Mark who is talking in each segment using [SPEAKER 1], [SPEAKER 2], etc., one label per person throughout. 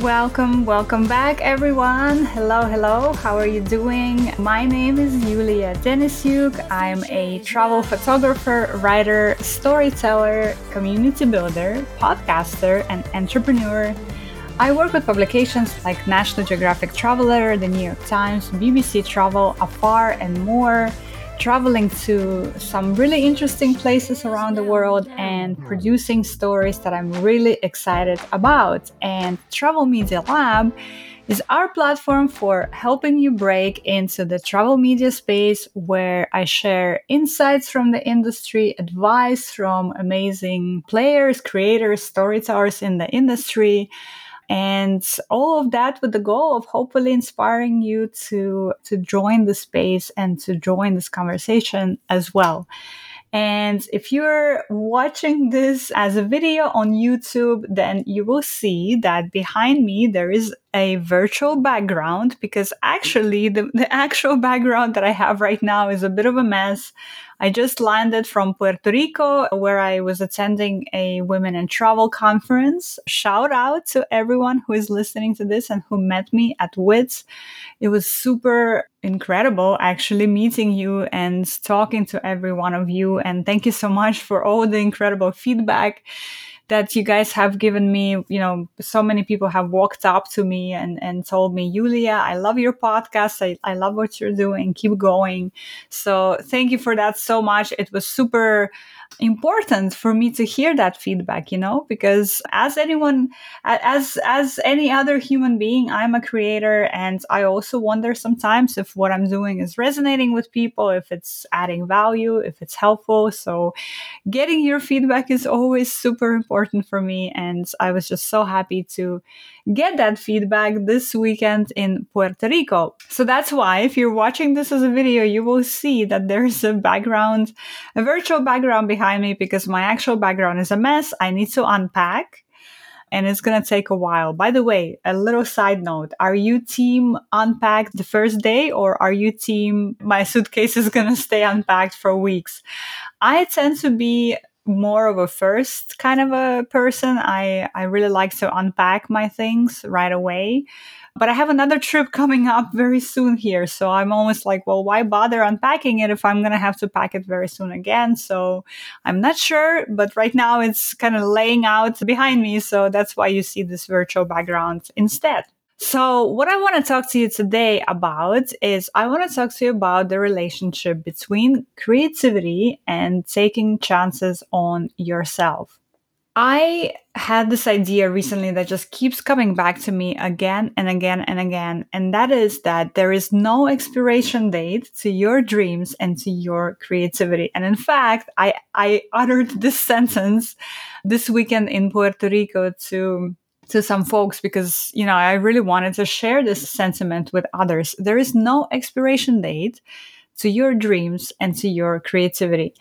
[SPEAKER 1] Welcome, welcome back, everyone. Hello, hello. How are you doing? My name is Julia Denisyuk. I'm a travel photographer, writer, storyteller, community builder, podcaster, and entrepreneur. I work with publications like National Geographic Traveler, The New York Times, BBC Travel, Afar, and more traveling to some really interesting places around the world and hmm. producing stories that I'm really excited about. And Travel Media Lab is our platform for helping you break into the travel media space where I share insights from the industry, advice from amazing players, creators, storytellers in the industry and all of that with the goal of hopefully inspiring you to to join the space and to join this conversation as well and if you're watching this as a video on YouTube, then you will see that behind me there is a virtual background because actually the, the actual background that I have right now is a bit of a mess. I just landed from Puerto Rico where I was attending a women in travel conference. Shout out to everyone who is listening to this and who met me at WITS. It was super incredible actually meeting you and talking to every one of you. And thank you so much for all the incredible feedback that you guys have given me. You know, so many people have walked up to me and, and told me, Julia, I love your podcast. I, I love what you're doing. Keep going. So thank you for that so much. It was super important for me to hear that feedback you know because as anyone as as any other human being i'm a creator and i also wonder sometimes if what i'm doing is resonating with people if it's adding value if it's helpful so getting your feedback is always super important for me and i was just so happy to get that feedback this weekend in Puerto Rico. So that's why if you're watching this as a video, you will see that there's a background, a virtual background behind me because my actual background is a mess. I need to unpack and it's going to take a while. By the way, a little side note are you team unpacked the first day or are you team my suitcase is going to stay unpacked for weeks? I tend to be more of a first kind of a person. I, I really like to unpack my things right away. But I have another trip coming up very soon here. So I'm almost like, well, why bother unpacking it if I'm going to have to pack it very soon again? So I'm not sure, but right now it's kind of laying out behind me. So that's why you see this virtual background instead. So, what I want to talk to you today about is I want to talk to you about the relationship between creativity and taking chances on yourself. I had this idea recently that just keeps coming back to me again and again and again. And that is that there is no expiration date to your dreams and to your creativity. And in fact, I, I uttered this sentence this weekend in Puerto Rico to to some folks because you know I really wanted to share this sentiment with others. There is no expiration date to your dreams and to your creativity.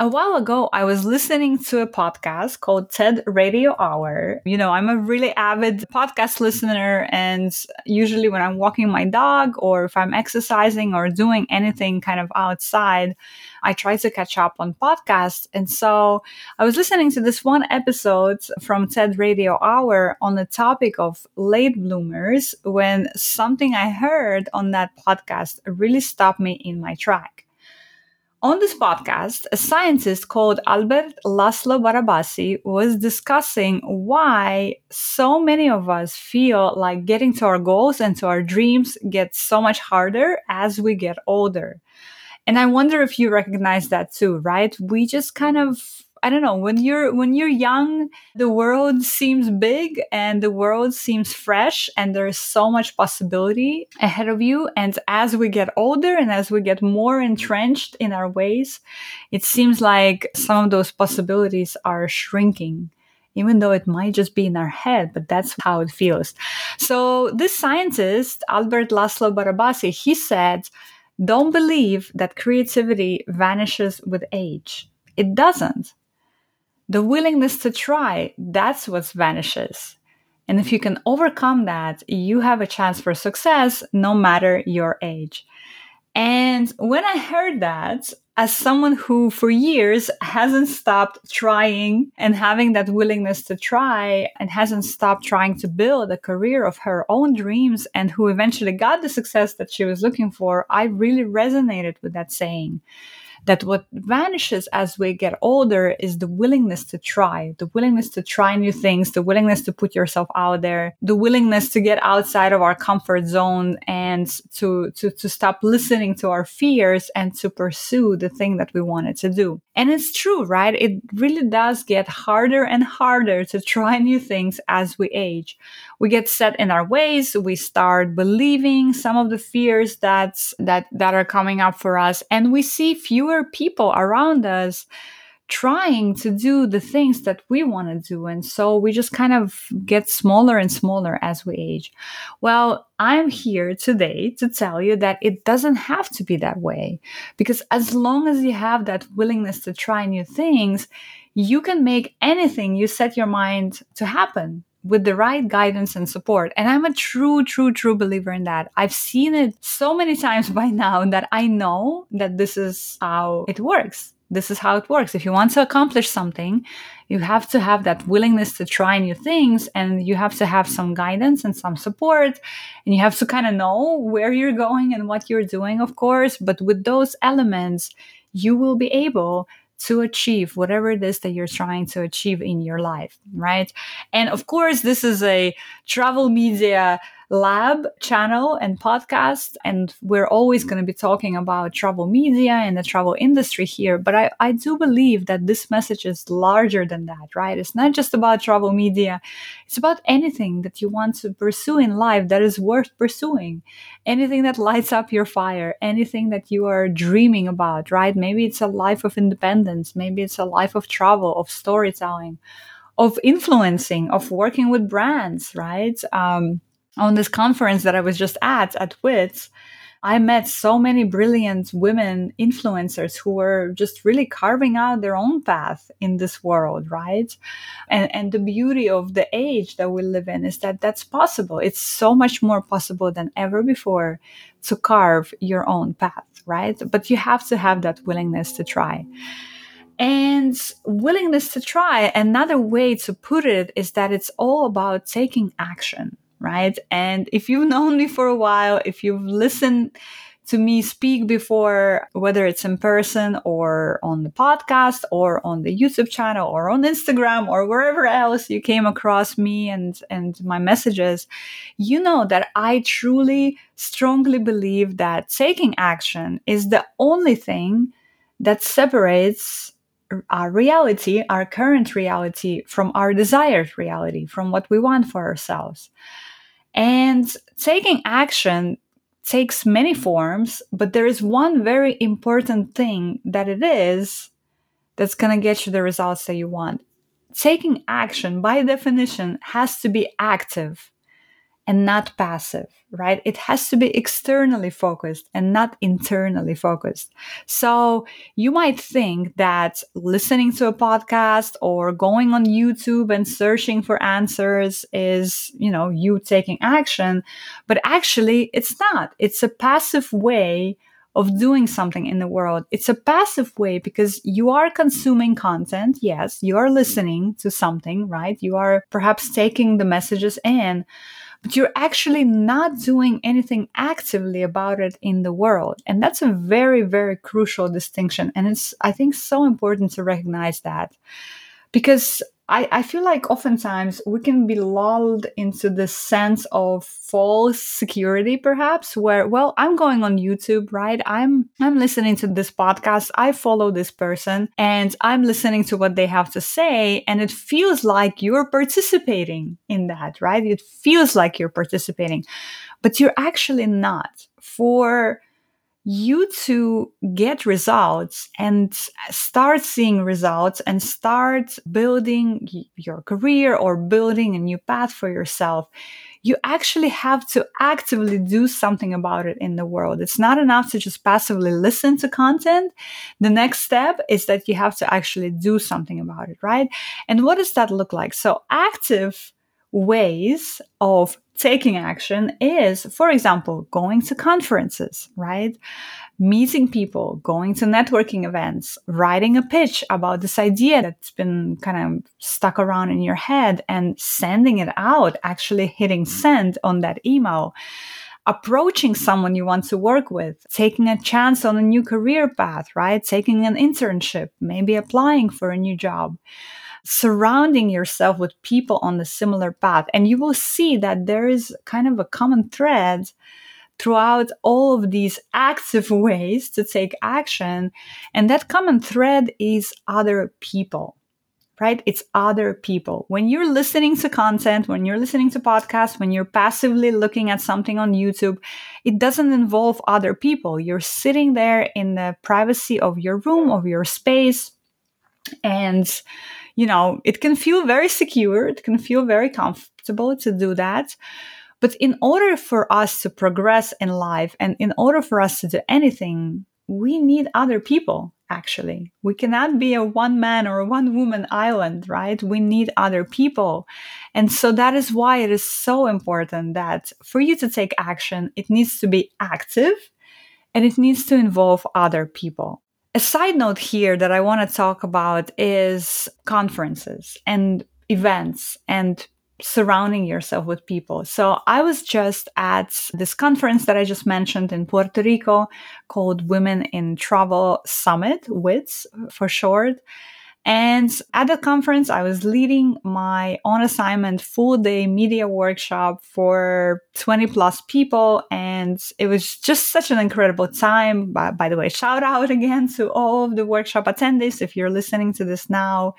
[SPEAKER 1] A while ago, I was listening to a podcast called TED Radio Hour. You know, I'm a really avid podcast listener, and usually when I'm walking my dog or if I'm exercising or doing anything kind of outside, I try to catch up on podcasts. And so I was listening to this one episode from TED Radio Hour on the topic of late bloomers when something I heard on that podcast really stopped me in my track. On this podcast, a scientist called Albert Laszlo Barabasi was discussing why so many of us feel like getting to our goals and to our dreams gets so much harder as we get older. And I wonder if you recognize that too, right? We just kind of I don't know, when you're when you're young, the world seems big and the world seems fresh and there's so much possibility ahead of you and as we get older and as we get more entrenched in our ways, it seems like some of those possibilities are shrinking even though it might just be in our head, but that's how it feels. So this scientist, Albert Laszlo Barabasi, he said, don't believe that creativity vanishes with age. It doesn't the willingness to try, that's what vanishes. And if you can overcome that, you have a chance for success no matter your age. And when I heard that, as someone who for years hasn't stopped trying and having that willingness to try and hasn't stopped trying to build a career of her own dreams and who eventually got the success that she was looking for, I really resonated with that saying that what vanishes as we get older is the willingness to try, the willingness to try new things, the willingness to put yourself out there, the willingness to get outside of our comfort zone and to, to, to stop listening to our fears and to pursue the thing that we wanted to do. And it's true, right? It really does get harder and harder to try new things as we age. We get set in our ways. We start believing some of the fears that's, that, that are coming up for us. And we see fewer people around us trying to do the things that we want to do. And so we just kind of get smaller and smaller as we age. Well, I'm here today to tell you that it doesn't have to be that way. Because as long as you have that willingness to try new things, you can make anything you set your mind to happen with the right guidance and support. And I'm a true, true, true believer in that. I've seen it so many times by now that I know that this is how it works. This is how it works. If you want to accomplish something, you have to have that willingness to try new things and you have to have some guidance and some support. And you have to kind of know where you're going and what you're doing, of course. But with those elements, you will be able to achieve whatever it is that you're trying to achieve in your life, right? And of course, this is a travel media lab channel and podcast. And we're always going to be talking about travel media and the travel industry here. But I, I do believe that this message is larger than that, right? It's not just about travel media. It's about anything that you want to pursue in life that is worth pursuing. Anything that lights up your fire, anything that you are dreaming about, right? Maybe it's a life of independence. Maybe it's a life of travel, of storytelling, of influencing, of working with brands, right? Um, on this conference that I was just at, at WITS, I met so many brilliant women influencers who were just really carving out their own path in this world, right? And, and the beauty of the age that we live in is that that's possible. It's so much more possible than ever before to carve your own path, right? But you have to have that willingness to try. And willingness to try, another way to put it is that it's all about taking action right? And if you've known me for a while, if you've listened to me speak before, whether it's in person or on the podcast or on the YouTube channel or on Instagram or wherever else you came across me and, and my messages, you know that I truly strongly believe that taking action is the only thing that separates our reality, our current reality, from our desired reality, from what we want for ourselves. And taking action takes many forms, but there is one very important thing that it is that's going to get you the results that you want. Taking action, by definition, has to be active and not passive, right? It has to be externally focused and not internally focused. So you might think that listening to a podcast or going on YouTube and searching for answers is, you know, you taking action, but actually it's not. It's a passive way of doing something in the world. It's a passive way because you are consuming content. Yes, you are listening to something, right? You are perhaps taking the messages in but you're actually not doing anything actively about it in the world. And that's a very, very crucial distinction. And it's, I think, so important to recognize that because I, I feel like oftentimes we can be lulled into this sense of false security, perhaps, where, well, I'm going on YouTube, right? I'm I'm listening to this podcast. I follow this person and I'm listening to what they have to say. And it feels like you're participating in that, right? It feels like you're participating, but you're actually not. For you to get results and start seeing results and start building your career or building a new path for yourself, you actually have to actively do something about it in the world. It's not enough to just passively listen to content. The next step is that you have to actually do something about it, right? And what does that look like? So active ways of taking action is, for example, going to conferences, right? Meeting people, going to networking events, writing a pitch about this idea that's been kind of stuck around in your head and sending it out, actually hitting send on that email approaching someone you want to work with, taking a chance on a new career path, right? Taking an internship, maybe applying for a new job surrounding yourself with people on the similar path. And you will see that there is kind of a common thread throughout all of these active ways to take action. And that common thread is other people right? It's other people. When you're listening to content, when you're listening to podcasts, when you're passively looking at something on YouTube, it doesn't involve other people. You're sitting there in the privacy of your room, of your space, and you know, it can feel very secure, it can feel very comfortable to do that. But in order for us to progress in life and in order for us to do anything, we need other people, actually. We cannot be a one man or a one woman island, right? We need other people. And so that is why it is so important that for you to take action, it needs to be active and it needs to involve other people. A side note here that I want to talk about is conferences and events and surrounding yourself with people. So I was just at this conference that I just mentioned in Puerto Rico called Women in Travel Summit, WITS for short. And at the conference, I was leading my on assignment full day media workshop for 20 plus people. And it was just such an incredible time. By, by, the way, shout out again to all of the workshop attendees. If you're listening to this now,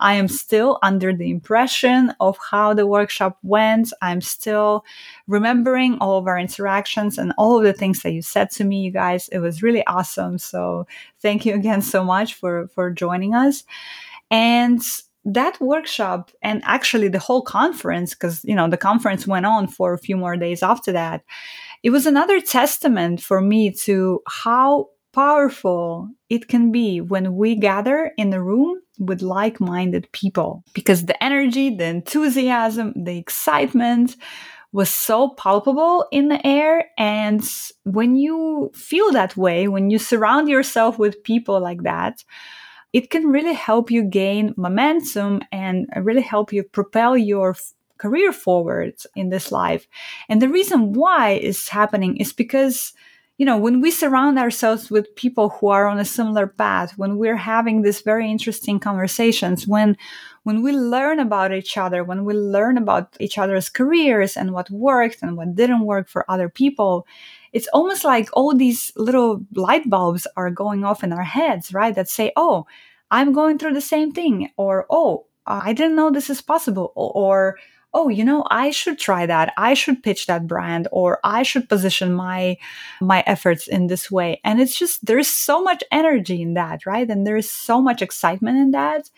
[SPEAKER 1] I am still under the impression of how the workshop went. I'm still remembering all of our interactions and all of the things that you said to me, you guys. It was really awesome. So thank you again so much for, for joining us. And that workshop and actually the whole conference, because, you know, the conference went on for a few more days after that, it was another testament for me to how powerful it can be when we gather in a room with like minded people because the energy, the enthusiasm, the excitement was so palpable in the air. And when you feel that way, when you surround yourself with people like that, it can really help you gain momentum and really help you propel your career forward in this life. And the reason why is happening is because you know, when we surround ourselves with people who are on a similar path, when we're having these very interesting conversations, when when we learn about each other, when we learn about each other's careers and what worked and what didn't work for other people, it's almost like all these little light bulbs are going off in our heads, right? That say, "Oh, I'm going through the same thing," or "Oh, I didn't know this is possible," or oh you know i should try that. I should pitch that brand or i should position my my efforts in this way. And it's just there's so much energy in that right? And there's so much excitement in that.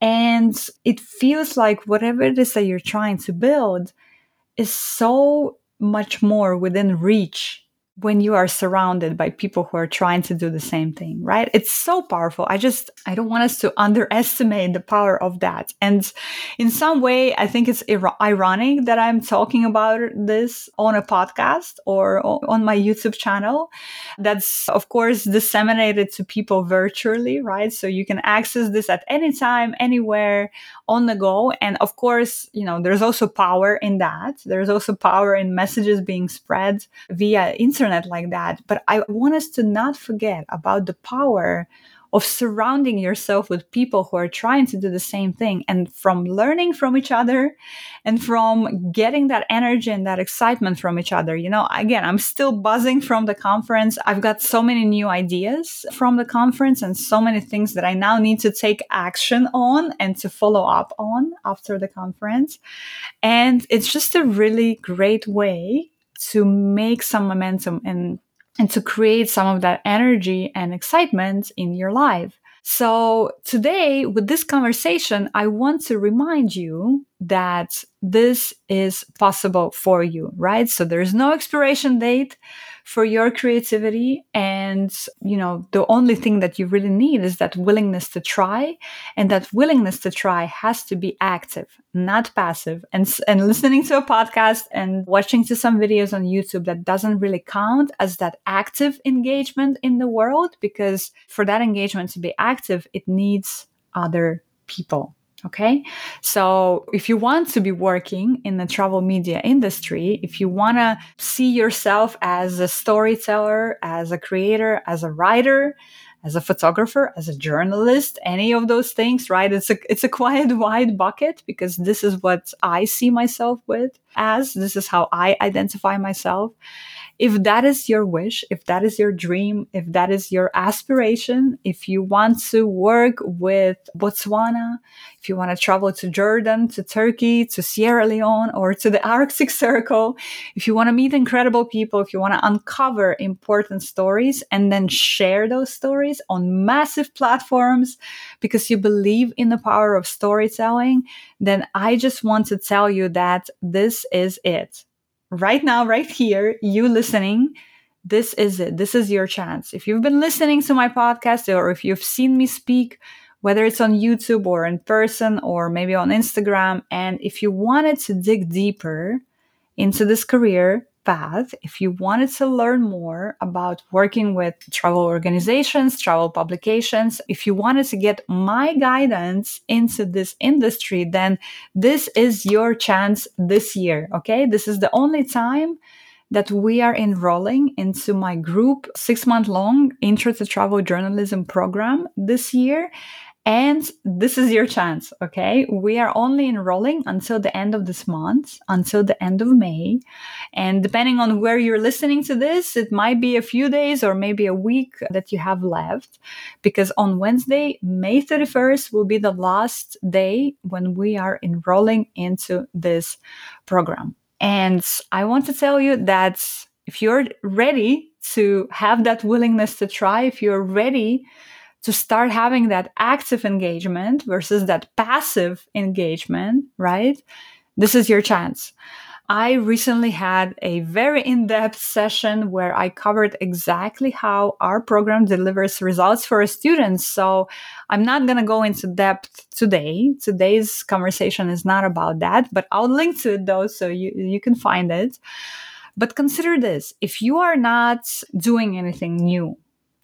[SPEAKER 1] And it feels like whatever it is that you're trying to build is so much more within reach when you are surrounded by people who are trying to do the same thing, right? It's so powerful. I just, I don't want us to underestimate the power of that. And in some way, I think it's ir- ironic that I'm talking about this on a podcast or on my YouTube channel. That's, of course, disseminated to people virtually, right? So you can access this at any time, anywhere on the go. And of course, you know, there's also power in that. There's also power in messages being spread via internet like that. But I want us to not forget about the power of surrounding yourself with people who are trying to do the same thing and from learning from each other and from getting that energy and that excitement from each other. You know, again, I'm still buzzing from the conference. I've got so many new ideas from the conference and so many things that I now need to take action on and to follow up on after the conference. And it's just a really great way to make some momentum and and to create some of that energy and excitement in your life. So, today with this conversation, I want to remind you that this is possible for you, right? So there's no expiration date for your creativity. And, you know, the only thing that you really need is that willingness to try. And that willingness to try has to be active, not passive. And, and listening to a podcast and watching to some videos on YouTube that doesn't really count as that active engagement in the world, because for that engagement to be active, it needs other people Okay. So if you want to be working in the travel media industry, if you want to see yourself as a storyteller, as a creator, as a writer, as a photographer, as a journalist, any of those things, right? It's a it's a quite wide bucket because this is what I see myself with as. This is how I identify myself if that is your wish, if that is your dream, if that is your aspiration, if you want to work with Botswana, if you want to travel to Jordan, to Turkey, to Sierra Leone, or to the Arctic Circle, if you want to meet incredible people, if you want to uncover important stories and then share those stories on massive platforms because you believe in the power of storytelling, then I just want to tell you that this is it right now, right here, you listening, this is it. This is your chance. If you've been listening to my podcast or if you've seen me speak, whether it's on YouTube or in person or maybe on Instagram, and if you wanted to dig deeper into this career, path, if you wanted to learn more about working with travel organizations, travel publications, if you wanted to get my guidance into this industry, then this is your chance this year. Okay. This is the only time that we are enrolling into my group six month long intro to travel journalism program this year. And this is your chance, okay? We are only enrolling until the end of this month, until the end of May. And depending on where you're listening to this, it might be a few days or maybe a week that you have left. Because on Wednesday, May 31st, will be the last day when we are enrolling into this program. And I want to tell you that if you're ready to have that willingness to try, if you're ready to start having that active engagement versus that passive engagement, right? This is your chance. I recently had a very in depth session where I covered exactly how our program delivers results for students. So I'm not going to go into depth today. Today's conversation is not about that, but I'll link to it though so you, you can find it. But consider this if you are not doing anything new,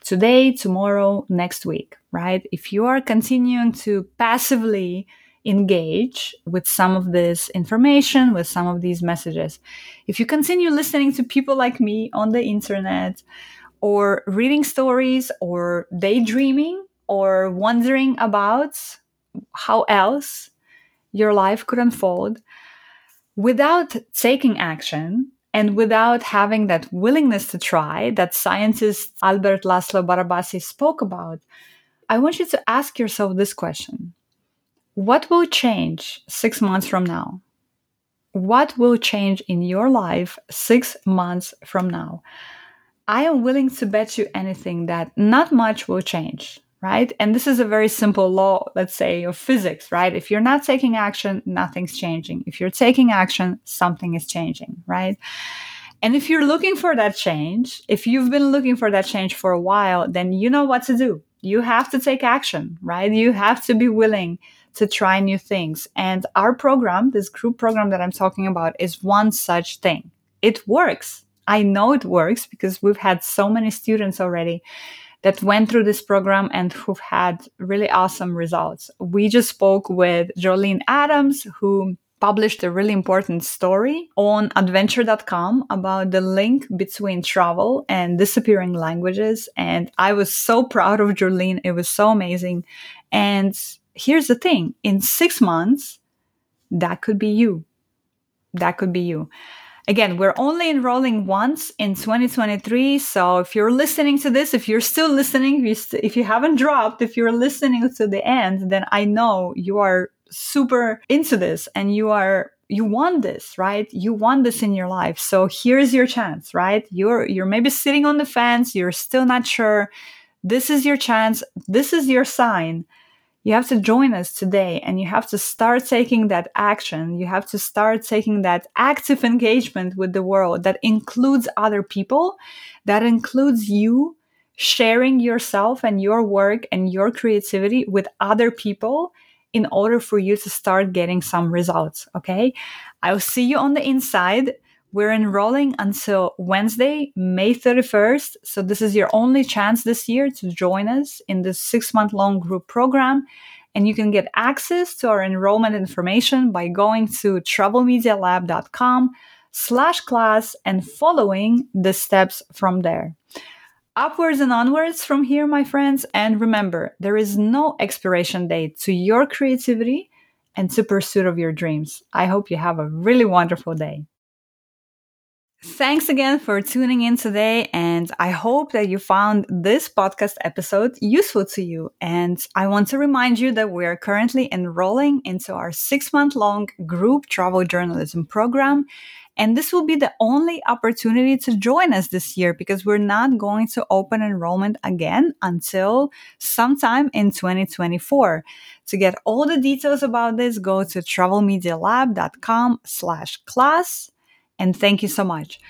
[SPEAKER 1] today, tomorrow, next week, right? If you are continuing to passively engage with some of this information, with some of these messages, if you continue listening to people like me on the internet, or reading stories, or daydreaming, or wondering about how else your life could unfold without taking action, and without having that willingness to try that scientist Albert Laszlo Barabasi spoke about, I want you to ask yourself this question What will change six months from now? What will change in your life six months from now? I am willing to bet you anything that not much will change right? And this is a very simple law, let's say, of physics, right? If you're not taking action, nothing's changing. If you're taking action, something is changing, right? And if you're looking for that change, if you've been looking for that change for a while, then you know what to do. You have to take action, right? You have to be willing to try new things. And our program, this group program that I'm talking about, is one such thing. It works. I know it works because we've had so many students already that went through this program and who've had really awesome results. We just spoke with Jolene Adams, who published a really important story on adventure.com about the link between travel and disappearing languages. And I was so proud of Jolene. It was so amazing. And here's the thing in six months, that could be you. That could be you. Again, we're only enrolling once in 2023. So if you're listening to this, if you're still listening, if you, haven't dropped, if you're listening to the end, then I know you are super into this and you are you want this right? You want this in your life. So here's your chance right? You're you're maybe sitting on the fence you're still not sure. This is your chance. This is your sign you have to join us today and you have to start taking that action. You have to start taking that active engagement with the world that includes other people, that includes you sharing yourself and your work and your creativity with other people in order for you to start getting some results. Okay. I'll see you on the inside. We're enrolling until Wednesday, May 31st. So, this is your only chance this year to join us in this six month long group program. And you can get access to our enrollment information by going to travelmedialab.com slash class and following the steps from there. Upwards and onwards from here, my friends. And remember, there is no expiration date to your creativity and to pursuit of your dreams. I hope you have a really wonderful day. Thanks again for tuning in today, and I hope that you found this podcast episode useful to you. And I want to remind you that we are currently enrolling into our six month long group travel journalism program. And this will be the only opportunity to join us this year because we're not going to open enrollment again until sometime in 2024. To get all the details about this, go to travelmedialab.com slash class and thank you so much.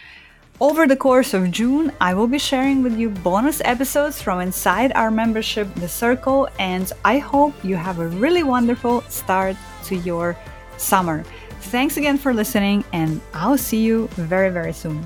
[SPEAKER 1] Over the course of June, I will be sharing with you bonus episodes from inside our membership, The Circle, and I hope you have a really wonderful start to your summer. Thanks again for listening, and I'll see you very, very soon.